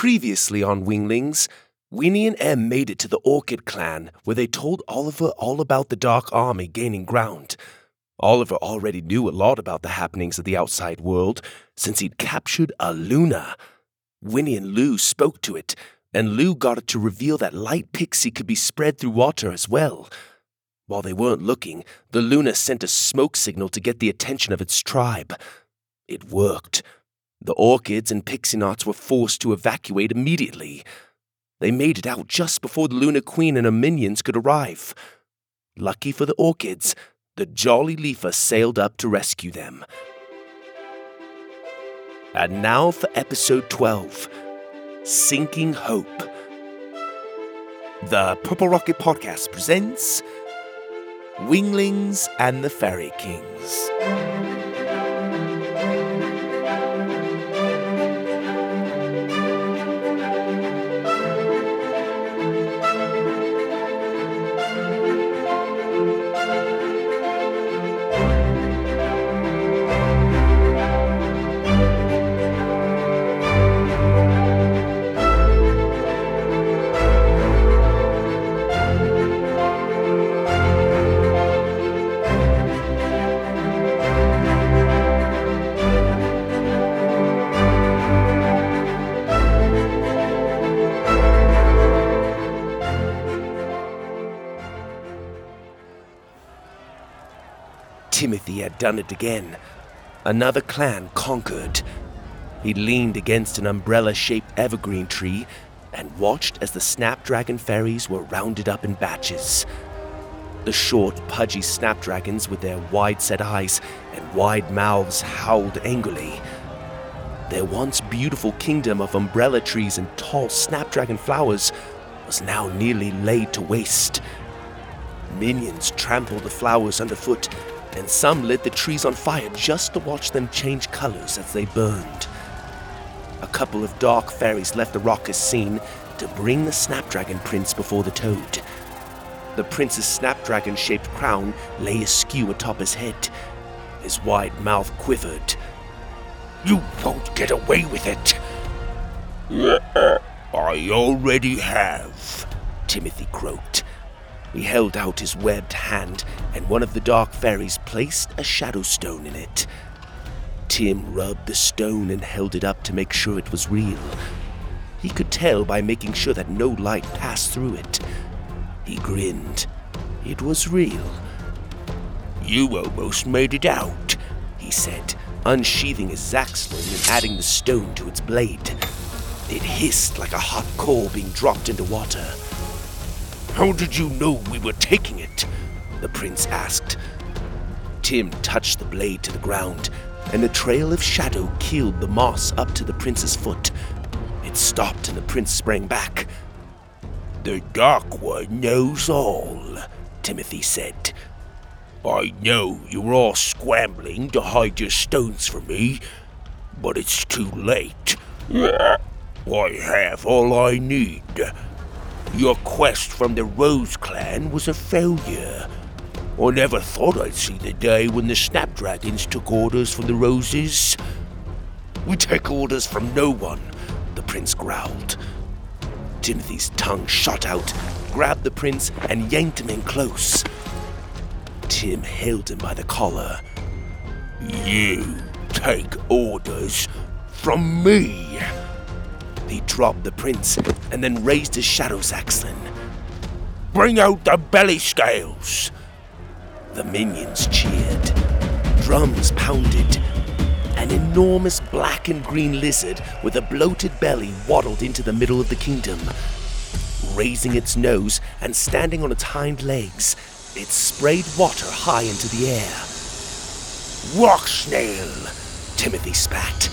Previously on Winglings, Winnie and Em made it to the Orchid clan where they told Oliver all about the Dark Army gaining ground. Oliver already knew a lot about the happenings of the outside world since he'd captured a Luna. Winnie and Lou spoke to it, and Lou got it to reveal that light pixie could be spread through water as well. While they weren't looking, the Luna sent a smoke signal to get the attention of its tribe. It worked. The orchids and pixie-knots were forced to evacuate immediately. They made it out just before the Lunar Queen and her minions could arrive. Lucky for the orchids, the Jolly Leafer sailed up to rescue them. And now for episode 12 Sinking Hope. The Purple Rocket Podcast presents Winglings and the Fairy Kings. Timothy had done it again. Another clan conquered. He leaned against an umbrella shaped evergreen tree and watched as the snapdragon fairies were rounded up in batches. The short, pudgy snapdragons with their wide set eyes and wide mouths howled angrily. Their once beautiful kingdom of umbrella trees and tall snapdragon flowers was now nearly laid to waste. Minions trampled the flowers underfoot, and some lit the trees on fire just to watch them change colors as they burned. A couple of dark fairies left the raucous scene to bring the Snapdragon Prince before the Toad. The prince's snapdragon shaped crown lay askew atop his head. His wide mouth quivered. You won't get away with it! I already have, Timothy croaked. He held out his webbed hand, and one of the dark fairies placed a shadow stone in it. Tim rubbed the stone and held it up to make sure it was real. He could tell by making sure that no light passed through it. He grinned. It was real. You almost made it out, he said, unsheathing his Zaxlin and adding the stone to its blade. It hissed like a hot coal being dropped into water. How did you know we were taking it? The prince asked. Tim touched the blade to the ground, and a trail of shadow killed the moss up to the prince's foot. It stopped, and the prince sprang back. The Dark One knows all, Timothy said. I know you were all scrambling to hide your stones from me, but it's too late. I have all I need. Your quest from the Rose Clan was a failure. I never thought I'd see the day when the Snapdragons took orders from the Roses. We take orders from no one, the prince growled. Timothy's tongue shot out, grabbed the prince, and yanked him in close. Tim held him by the collar. You take orders from me. He dropped the prince and then raised his shadow Zaxlin. Bring out the belly scales! The minions cheered. Drums pounded. An enormous black and green lizard with a bloated belly waddled into the middle of the kingdom. Raising its nose and standing on its hind legs, it sprayed water high into the air. Rock snail! Timothy spat.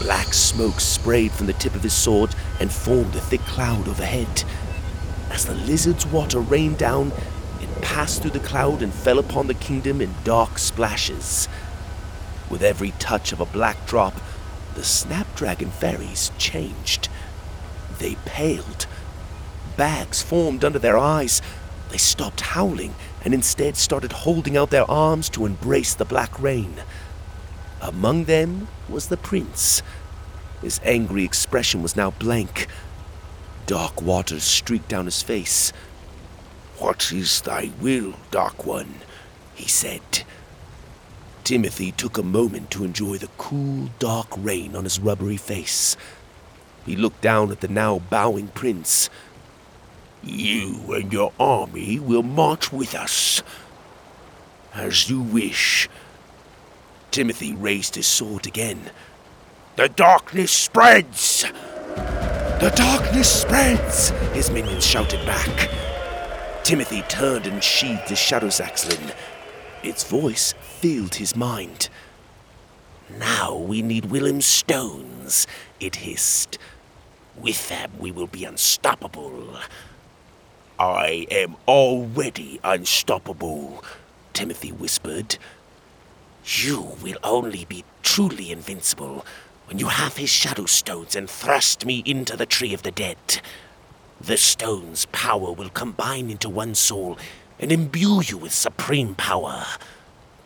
Black smoke sprayed from the tip of his sword and formed a thick cloud overhead. As the lizard's water rained down, it passed through the cloud and fell upon the kingdom in dark splashes. With every touch of a black drop, the snapdragon fairies changed. They paled. Bags formed under their eyes. They stopped howling and instead started holding out their arms to embrace the black rain. Among them was the prince. His angry expression was now blank. Dark waters streaked down his face. What is thy will, Dark One? he said. Timothy took a moment to enjoy the cool, dark rain on his rubbery face. He looked down at the now bowing prince. You and your army will march with us. As you wish. Timothy raised his sword again. The darkness spreads! The darkness spreads! His minions shouted back. Timothy turned and sheathed his shadow Zaxlin. Its voice filled his mind. Now we need Willem's stones, it hissed. With them we will be unstoppable. I am already unstoppable, Timothy whispered. You will only be truly invincible when you have his shadow stones and thrust me into the tree of the dead. The stone's power will combine into one soul and imbue you with supreme power.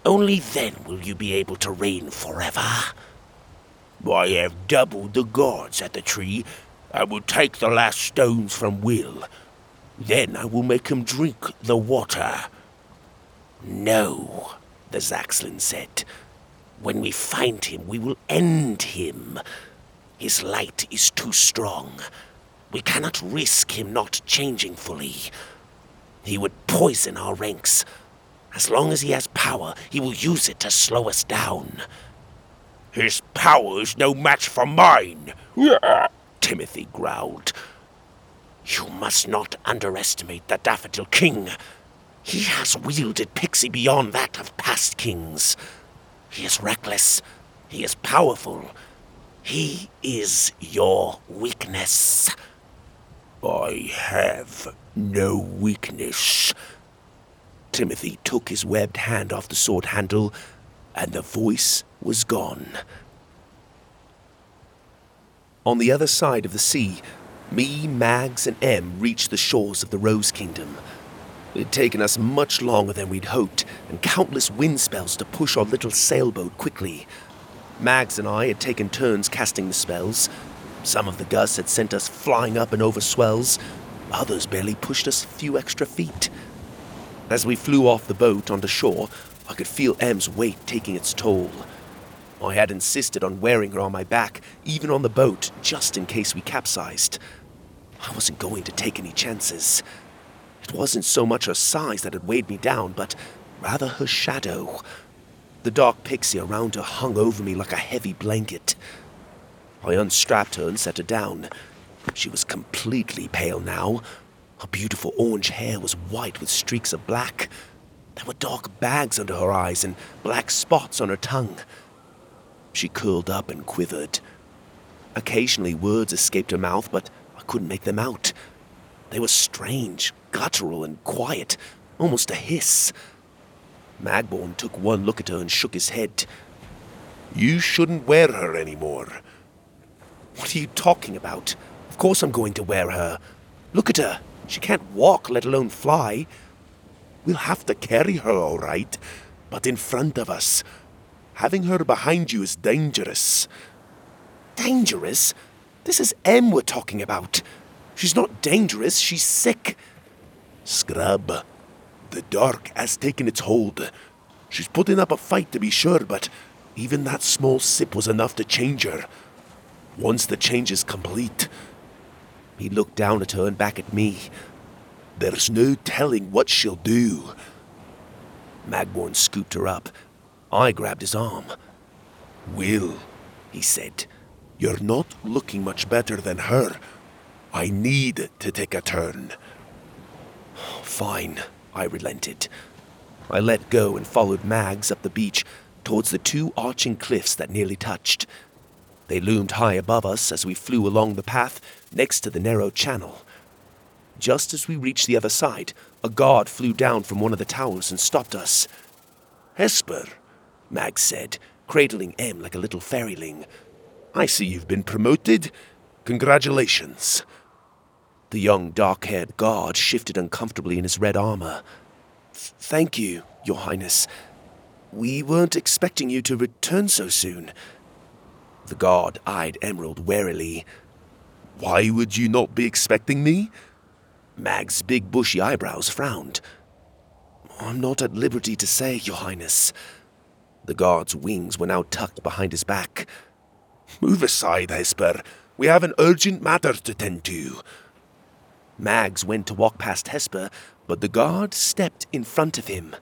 Only then will you be able to reign forever. I have doubled the guards at the tree. I will take the last stones from Will. Then I will make him drink the water. No, the Zaxlin said. When we find him, we will end him. His light is too strong. We cannot risk him not changing fully. He would poison our ranks. As long as he has power, he will use it to slow us down. His power is no match for mine, Timothy growled. You must not underestimate the Daffodil King. He has wielded Pixie beyond that of past kings. He is reckless. He is powerful. He is your weakness. I have no weakness. Timothy took his webbed hand off the sword handle, and the voice was gone. On the other side of the sea, me, Mags, and Em reached the shores of the Rose Kingdom. It had taken us much longer than we'd hoped, and countless wind spells to push our little sailboat quickly. Mags and I had taken turns casting the spells, some of the gusts had sent us flying up and over swells, others barely pushed us a few extra feet. As we flew off the boat onto shore, I could feel Em's weight taking its toll. I had insisted on wearing her on my back, even on the boat, just in case we capsized. I wasn't going to take any chances. It wasn't so much her size that had weighed me down, but rather her shadow. The dark pixie around her hung over me like a heavy blanket. I unstrapped her and set her down. She was completely pale now. Her beautiful orange hair was white with streaks of black. There were dark bags under her eyes and black spots on her tongue. She curled up and quivered. Occasionally, words escaped her mouth, but I couldn't make them out. They were strange, guttural, and quiet, almost a hiss. Magborne took one look at her and shook his head. You shouldn't wear her anymore. What are you talking about? Of course I'm going to wear her. Look at her. She can't walk, let alone fly. We'll have to carry her, all right, but in front of us. Having her behind you is dangerous. Dangerous? This is Em we're talking about. She's not dangerous, she's sick. Scrub. The dark has taken its hold. She's putting up a fight to be sure, but even that small sip was enough to change her. Once the change is complete, he looked down at her and back at me. There's no telling what she'll do. Magborne scooped her up. I grabbed his arm. Will, he said, you're not looking much better than her. I need to take a turn. Fine, I relented. I let go and followed Mags up the beach towards the two arching cliffs that nearly touched. They loomed high above us as we flew along the path next to the narrow channel. Just as we reached the other side, a guard flew down from one of the towers and stopped us. Hesper, Mag said, cradling Em like a little fairyling. I see you've been promoted. Congratulations. The young, dark haired guard shifted uncomfortably in his red armor. Thank you, Your Highness. We weren't expecting you to return so soon. The guard eyed Emerald warily. Why would you not be expecting me? Mag's big bushy eyebrows frowned. I'm not at liberty to say, Your Highness. The guard's wings were now tucked behind his back. Move aside, Hesper. We have an urgent matter to tend to. Mags went to walk past Hesper, but the guard stepped in front of him.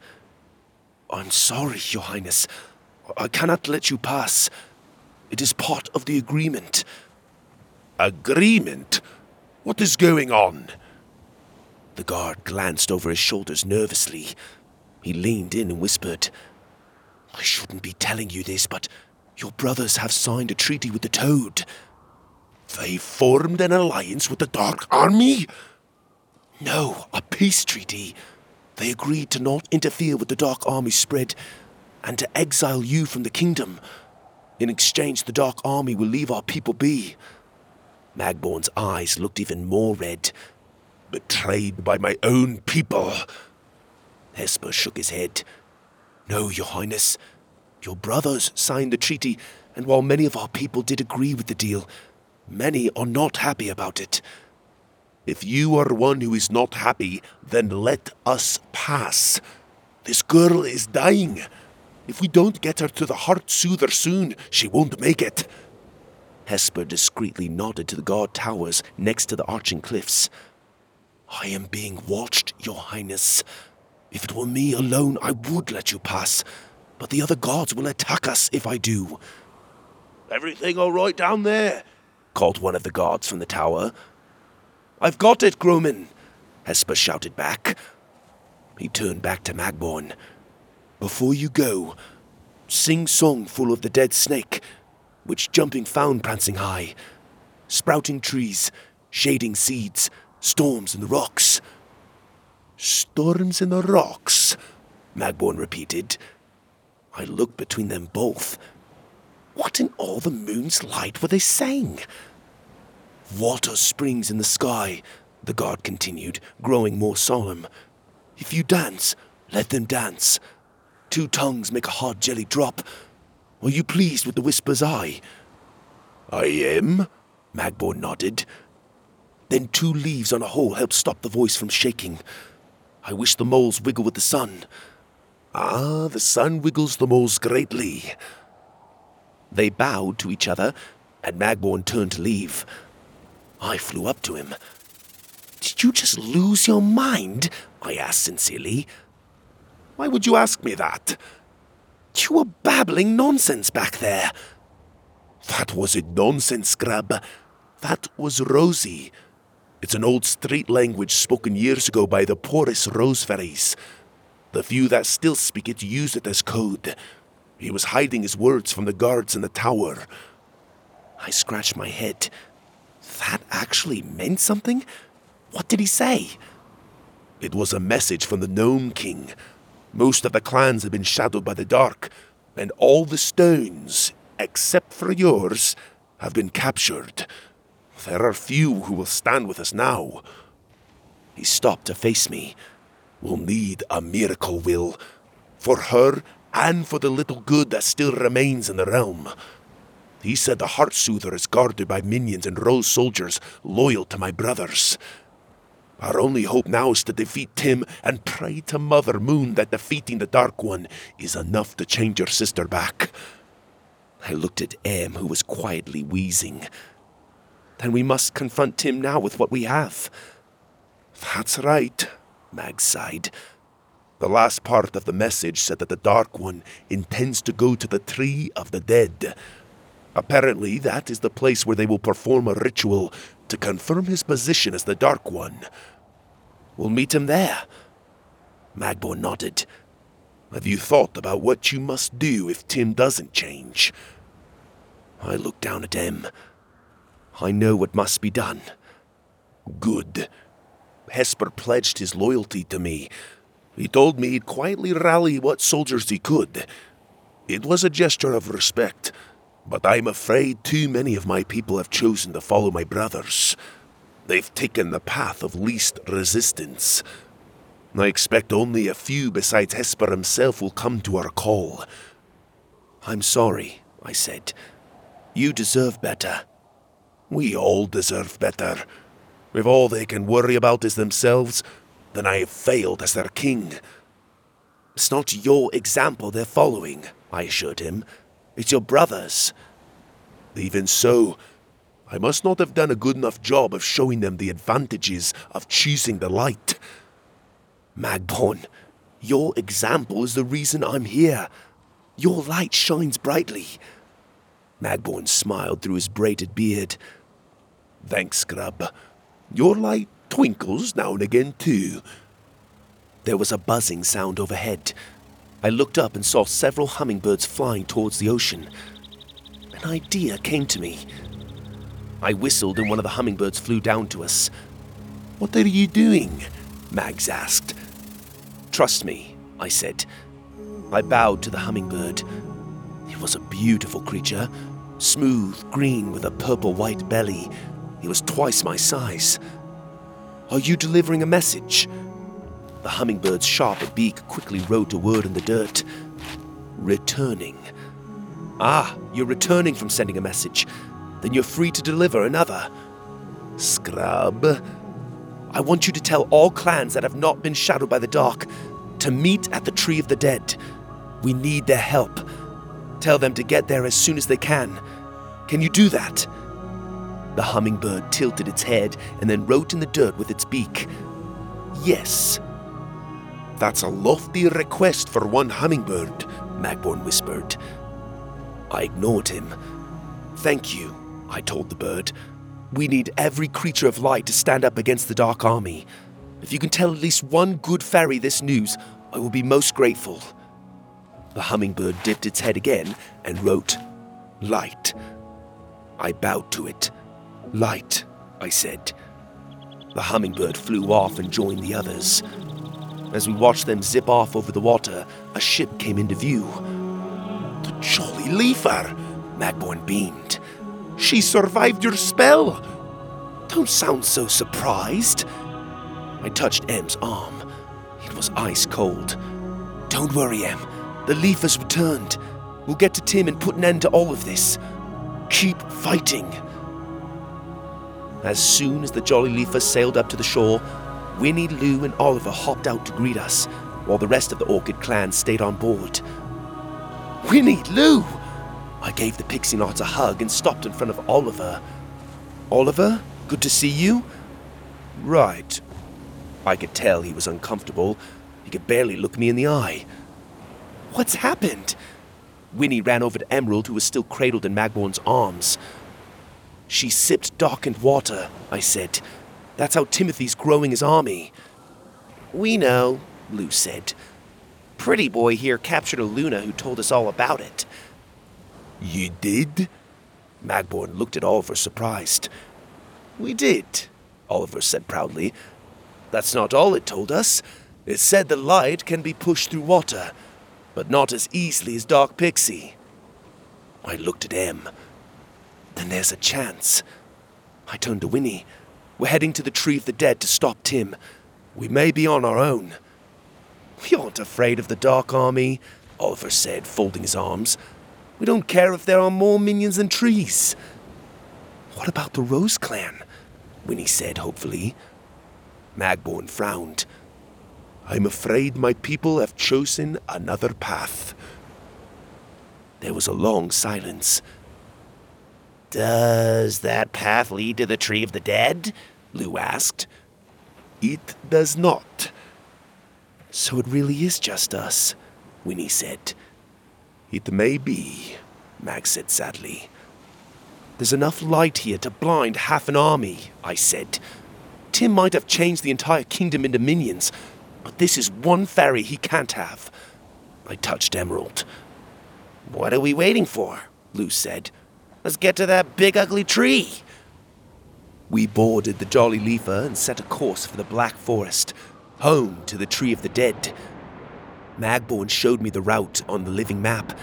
I'm sorry, Your Highness. I cannot let you pass. It is part of the agreement. Agreement? What is going on? The guard glanced over his shoulders nervously. He leaned in and whispered, I shouldn't be telling you this, but your brothers have signed a treaty with the Toad. They formed an alliance with the Dark Army? No, a peace treaty. They agreed to not interfere with the Dark Army's spread and to exile you from the kingdom. In exchange, the Dark Army will leave our people be. Magborne's eyes looked even more red. Betrayed by my own people. Hesper shook his head. No, Your Highness. Your brothers signed the treaty, and while many of our people did agree with the deal, many are not happy about it. If you are one who is not happy, then let us pass. This girl is dying. If we don't get her to the heart soother soon, she won't make it. Hesper discreetly nodded to the guard towers next to the arching cliffs. I am being watched, Your Highness. If it were me alone, I would let you pass, but the other guards will attack us if I do. Everything all right down there? Called one of the guards from the tower, I've got it, Groman, Hesper shouted back. He turned back to Magborne. Before you go, sing song full of the dead snake, which jumping found prancing high, sprouting trees, shading seeds, storms in the rocks. Storms in the rocks, Magborne repeated. I looked between them both. What in all the moon's light were they saying? Water springs in the sky, the god continued, growing more solemn. If you dance, let them dance. Two tongues make a hard jelly drop. Are you pleased with the whisper's eye? I am, Magborne nodded. Then two leaves on a hole help stop the voice from shaking. I wish the moles wiggle with the sun. Ah, the sun wiggles the moles greatly. They bowed to each other, and Magborne turned to leave. I flew up to him. Did you just lose your mind? I asked sincerely. Why would you ask me that? You were babbling nonsense back there. That wasn't nonsense, Grub. That was Rosie. It's an old street language spoken years ago by the poorest Roseferries. The few that still speak it use it as code. He was hiding his words from the guards in the tower. I scratched my head that actually meant something? What did he say? It was a message from the Gnome King. Most of the clans have been shadowed by the dark, and all the stones, except for yours, have been captured. There are few who will stand with us now. He stopped to face me. We'll need a miracle, Will, for her and for the little good that still remains in the realm. He said the Heart Soother is guarded by minions and rose soldiers loyal to my brothers. Our only hope now is to defeat Tim and pray to Mother Moon that defeating the Dark One is enough to change your sister back. I looked at Em, who was quietly wheezing. Then we must confront Tim now with what we have. That's right, Mag sighed. The last part of the message said that the Dark One intends to go to the Tree of the Dead Apparently, that is the place where they will perform a ritual to confirm his position as the Dark One. We'll meet him there. Magborne nodded. Have you thought about what you must do if Tim doesn't change? I looked down at him. I know what must be done. Good. Hesper pledged his loyalty to me. He told me he'd quietly rally what soldiers he could. It was a gesture of respect but I'm afraid too many of my people have chosen to follow my brothers. They've taken the path of least resistance. I expect only a few besides Hesper himself will come to our call. I'm sorry, I said. You deserve better. We all deserve better. If all they can worry about is themselves, then I have failed as their king. It's not your example they're following, I assured him. It's your brother's. Even so, I must not have done a good enough job of showing them the advantages of choosing the light. Magborne, your example is the reason I'm here. Your light shines brightly. Magborne smiled through his braided beard. Thanks, Scrub. Your light twinkles now and again, too. There was a buzzing sound overhead. I looked up and saw several hummingbirds flying towards the ocean. An idea came to me. I whistled and one of the hummingbirds flew down to us. What are you doing? Mags asked. Trust me, I said. I bowed to the hummingbird. It was a beautiful creature, smooth green with a purple white belly. He was twice my size. Are you delivering a message? The hummingbird's sharp beak quickly wrote a word in the dirt. Returning. Ah, you're returning from sending a message. Then you're free to deliver another. Scrub. I want you to tell all clans that have not been shadowed by the dark to meet at the Tree of the Dead. We need their help. Tell them to get there as soon as they can. Can you do that? The hummingbird tilted its head and then wrote in the dirt with its beak. Yes. That's a lofty request for one hummingbird, Magborne whispered. I ignored him. Thank you, I told the bird. We need every creature of light to stand up against the Dark Army. If you can tell at least one good fairy this news, I will be most grateful. The hummingbird dipped its head again and wrote, Light. I bowed to it. Light, I said. The hummingbird flew off and joined the others. As we watched them zip off over the water, a ship came into view. The Jolly Leafer, Magborne beamed. She survived your spell. Don't sound so surprised. I touched Em's arm. It was ice cold. Don't worry, Em. The leaf returned. We'll get to Tim and put an end to all of this. Keep fighting. As soon as the Jolly Leafer sailed up to the shore, Winnie, Lou, and Oliver hopped out to greet us, while the rest of the Orchid clan stayed on board. Winnie, Lou! I gave the Pixie Knots a hug and stopped in front of Oliver. Oliver, good to see you? Right. I could tell he was uncomfortable. He could barely look me in the eye. What's happened? Winnie ran over to Emerald, who was still cradled in Magborne's arms. She sipped darkened water, I said. That's how Timothy's growing his army. We know, Lou said. Pretty Boy here captured a Luna who told us all about it. You did? Magborne looked at Oliver surprised. We did, Oliver said proudly. That's not all it told us. It said the light can be pushed through water, but not as easily as Dark Pixie. I looked at Em. Then there's a chance. I turned to Winnie. We're heading to the Tree of the Dead to stop Tim. We may be on our own. We aren't afraid of the Dark Army, Oliver said, folding his arms. We don't care if there are more minions than trees. What about the Rose Clan? Winnie said hopefully. Magborne frowned. I'm afraid my people have chosen another path. There was a long silence. Does that path lead to the Tree of the Dead? Lou asked. It does not. So it really is just us, Winnie said. It may be, Mag said sadly. There's enough light here to blind half an army, I said. Tim might have changed the entire kingdom into minions, but this is one fairy he can't have. I touched Emerald. What are we waiting for? Lou said. Let's get to that big ugly tree. We boarded the Jolly Leafer and set a course for the Black Forest, home to the Tree of the Dead. Magborne showed me the route on the living map.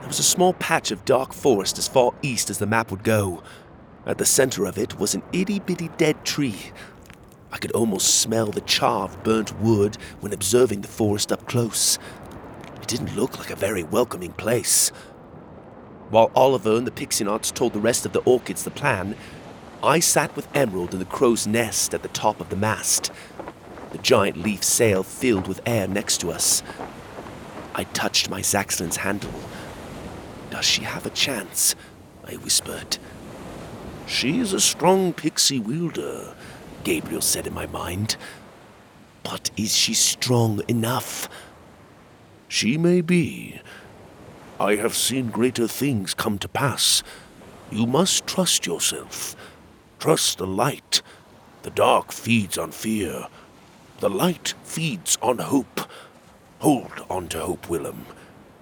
There was a small patch of dark forest as far east as the map would go. At the center of it was an itty bitty dead tree. I could almost smell the char of burnt wood when observing the forest up close. It didn't look like a very welcoming place. While Oliver and the Pixie-Knots told the rest of the orchids the plan, I sat with Emerald in the crow's nest at the top of the mast. The giant leaf sail filled with air next to us. I touched my Zaxlin's handle. Does she have a chance? I whispered. She is a strong pixie wielder, Gabriel said in my mind. But is she strong enough? She may be. I have seen greater things come to pass. You must trust yourself. Trust the light. The dark feeds on fear. The light feeds on hope. Hold on to hope, Willem.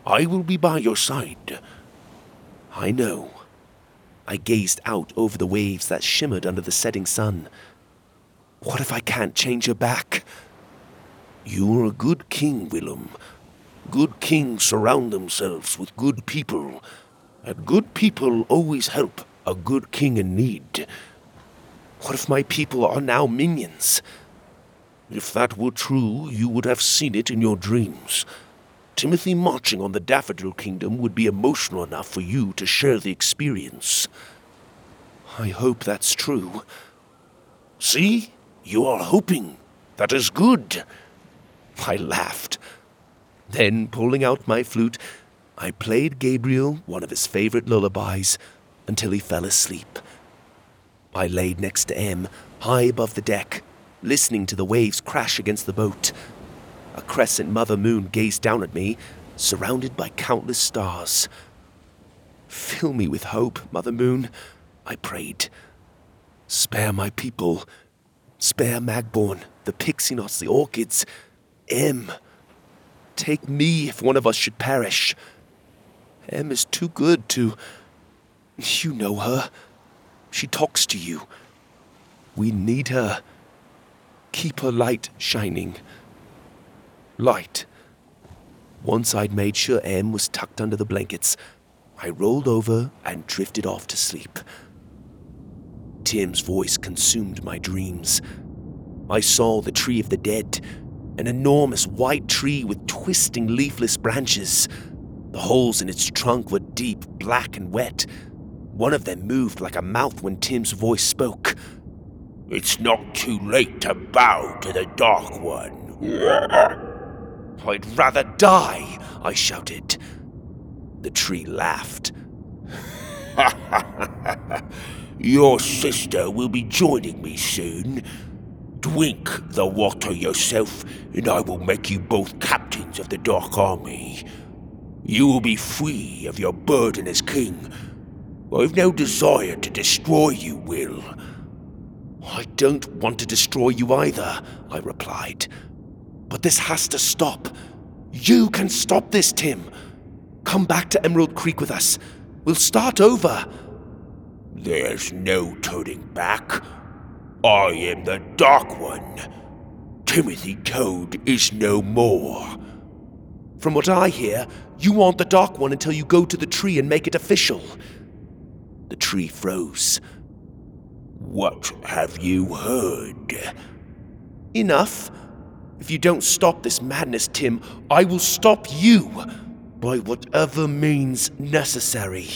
I will be by your side. I know. I gazed out over the waves that shimmered under the setting sun. What if I can't change her back? You are a good king, Willem. Good kings surround themselves with good people, and good people always help a good king in need. What if my people are now minions? If that were true, you would have seen it in your dreams. Timothy marching on the Daffodil Kingdom would be emotional enough for you to share the experience. I hope that's true. See? You are hoping. That is good. I laughed. Then, pulling out my flute, I played Gabriel one of his favorite lullabies until he fell asleep. I laid next to Em, high above the deck, listening to the waves crash against the boat. A crescent mother moon gazed down at me, surrounded by countless stars. Fill me with hope, Mother Moon, I prayed. Spare my people. Spare Magborne, the Pixie-Knots, the Orchids, Em. Take me if one of us should perish. Em is too good to. You know her. She talks to you. We need her. Keep her light shining. Light. Once I'd made sure Em was tucked under the blankets, I rolled over and drifted off to sleep. Tim's voice consumed my dreams. I saw the tree of the dead, an enormous white tree with twisting leafless branches. The holes in its trunk were deep, black, and wet. One of them moved like a mouth when Tim's voice spoke. It's not too late to bow to the Dark One. I'd rather die, I shouted. The tree laughed. Your sister will be joining me soon. Drink the water yourself, and I will make you both captains of the Dark Army. You will be free of your burden as king. I've no desire to destroy you, Will. I don't want to destroy you either, I replied. But this has to stop. You can stop this, Tim. Come back to Emerald Creek with us. We'll start over. There's no turning back. I am the Dark One. Timothy Toad is no more. From what I hear, you aren't the Dark One until you go to the tree and make it official. The tree froze. What have you heard? Enough. If you don't stop this madness, Tim, I will stop you by whatever means necessary.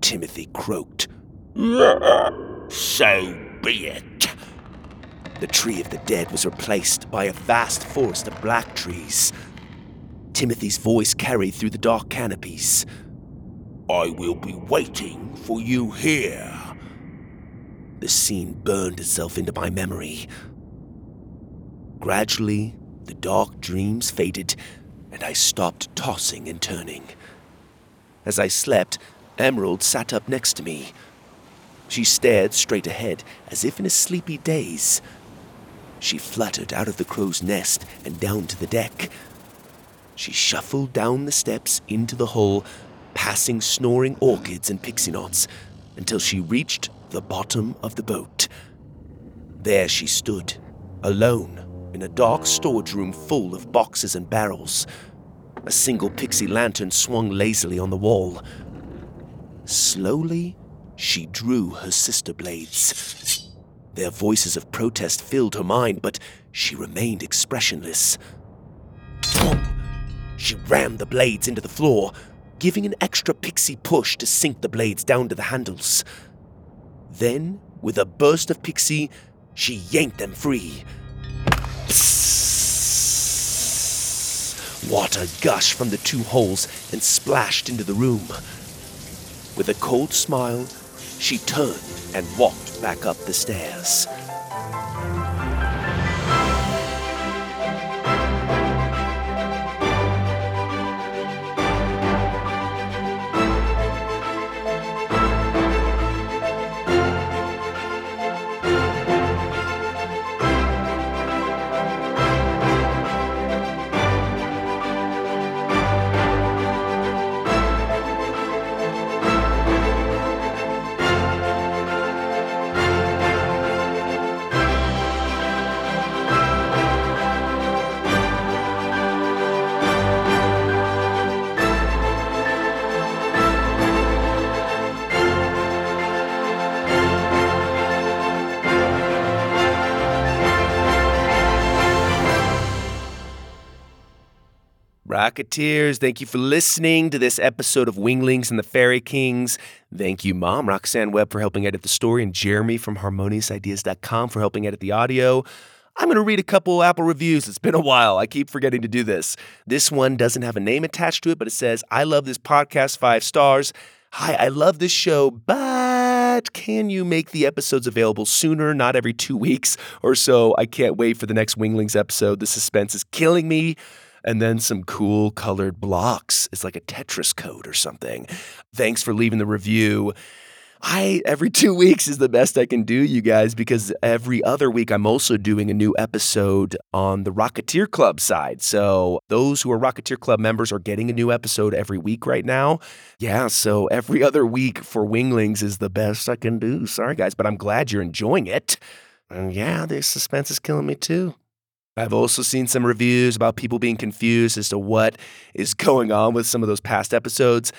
Timothy croaked. So be it. The tree of the dead was replaced by a vast forest of black trees. Timothy's voice carried through the dark canopies. I will be waiting for you here. The scene burned itself into my memory. Gradually, the dark dreams faded, and I stopped tossing and turning. As I slept, Emerald sat up next to me. She stared straight ahead, as if in a sleepy daze. She fluttered out of the crow's nest and down to the deck. She shuffled down the steps into the hull, passing snoring orchids and Pixie-Knots, until she reached the bottom of the boat. There she stood, alone, in a dark storage room full of boxes and barrels. A single pixie lantern swung lazily on the wall. Slowly, she drew her sister blades. Their voices of protest filled her mind, but she remained expressionless. She rammed the blades into the floor. giving an extra pixie push to sink the blades down to the handles. Then, with a burst of pixie, she yanked them free. Water gushed from the two holes and splashed into the room. With a cold smile, she turned and walked back up the stairs. Rocketeers, thank you for listening to this episode of Winglings and the Fairy Kings. Thank you, Mom, Roxanne Webb, for helping edit the story, and Jeremy from HarmoniousIdeas.com for helping edit the audio. I'm going to read a couple Apple reviews. It's been a while. I keep forgetting to do this. This one doesn't have a name attached to it, but it says, I love this podcast, five stars. Hi, I love this show, but can you make the episodes available sooner, not every two weeks or so? I can't wait for the next Winglings episode. The suspense is killing me and then some cool colored blocks. It's like a Tetris code or something. Thanks for leaving the review. I every 2 weeks is the best I can do you guys because every other week I'm also doing a new episode on the Rocketeer Club side. So those who are Rocketeer Club members are getting a new episode every week right now. Yeah, so every other week for Winglings is the best I can do. Sorry guys, but I'm glad you're enjoying it. And yeah, the suspense is killing me too. I've also seen some reviews about people being confused as to what is going on with some of those past episodes.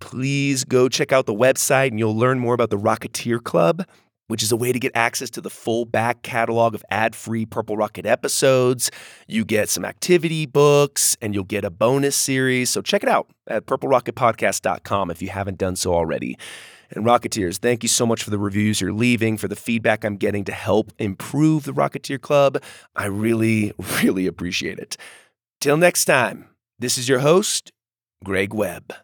Please go check out the website and you'll learn more about the Rocketeer Club, which is a way to get access to the full back catalog of ad free Purple Rocket episodes. You get some activity books and you'll get a bonus series. So check it out at purplerocketpodcast.com if you haven't done so already. And Rocketeers, thank you so much for the reviews you're leaving, for the feedback I'm getting to help improve the Rocketeer Club. I really, really appreciate it. Till next time, this is your host, Greg Webb.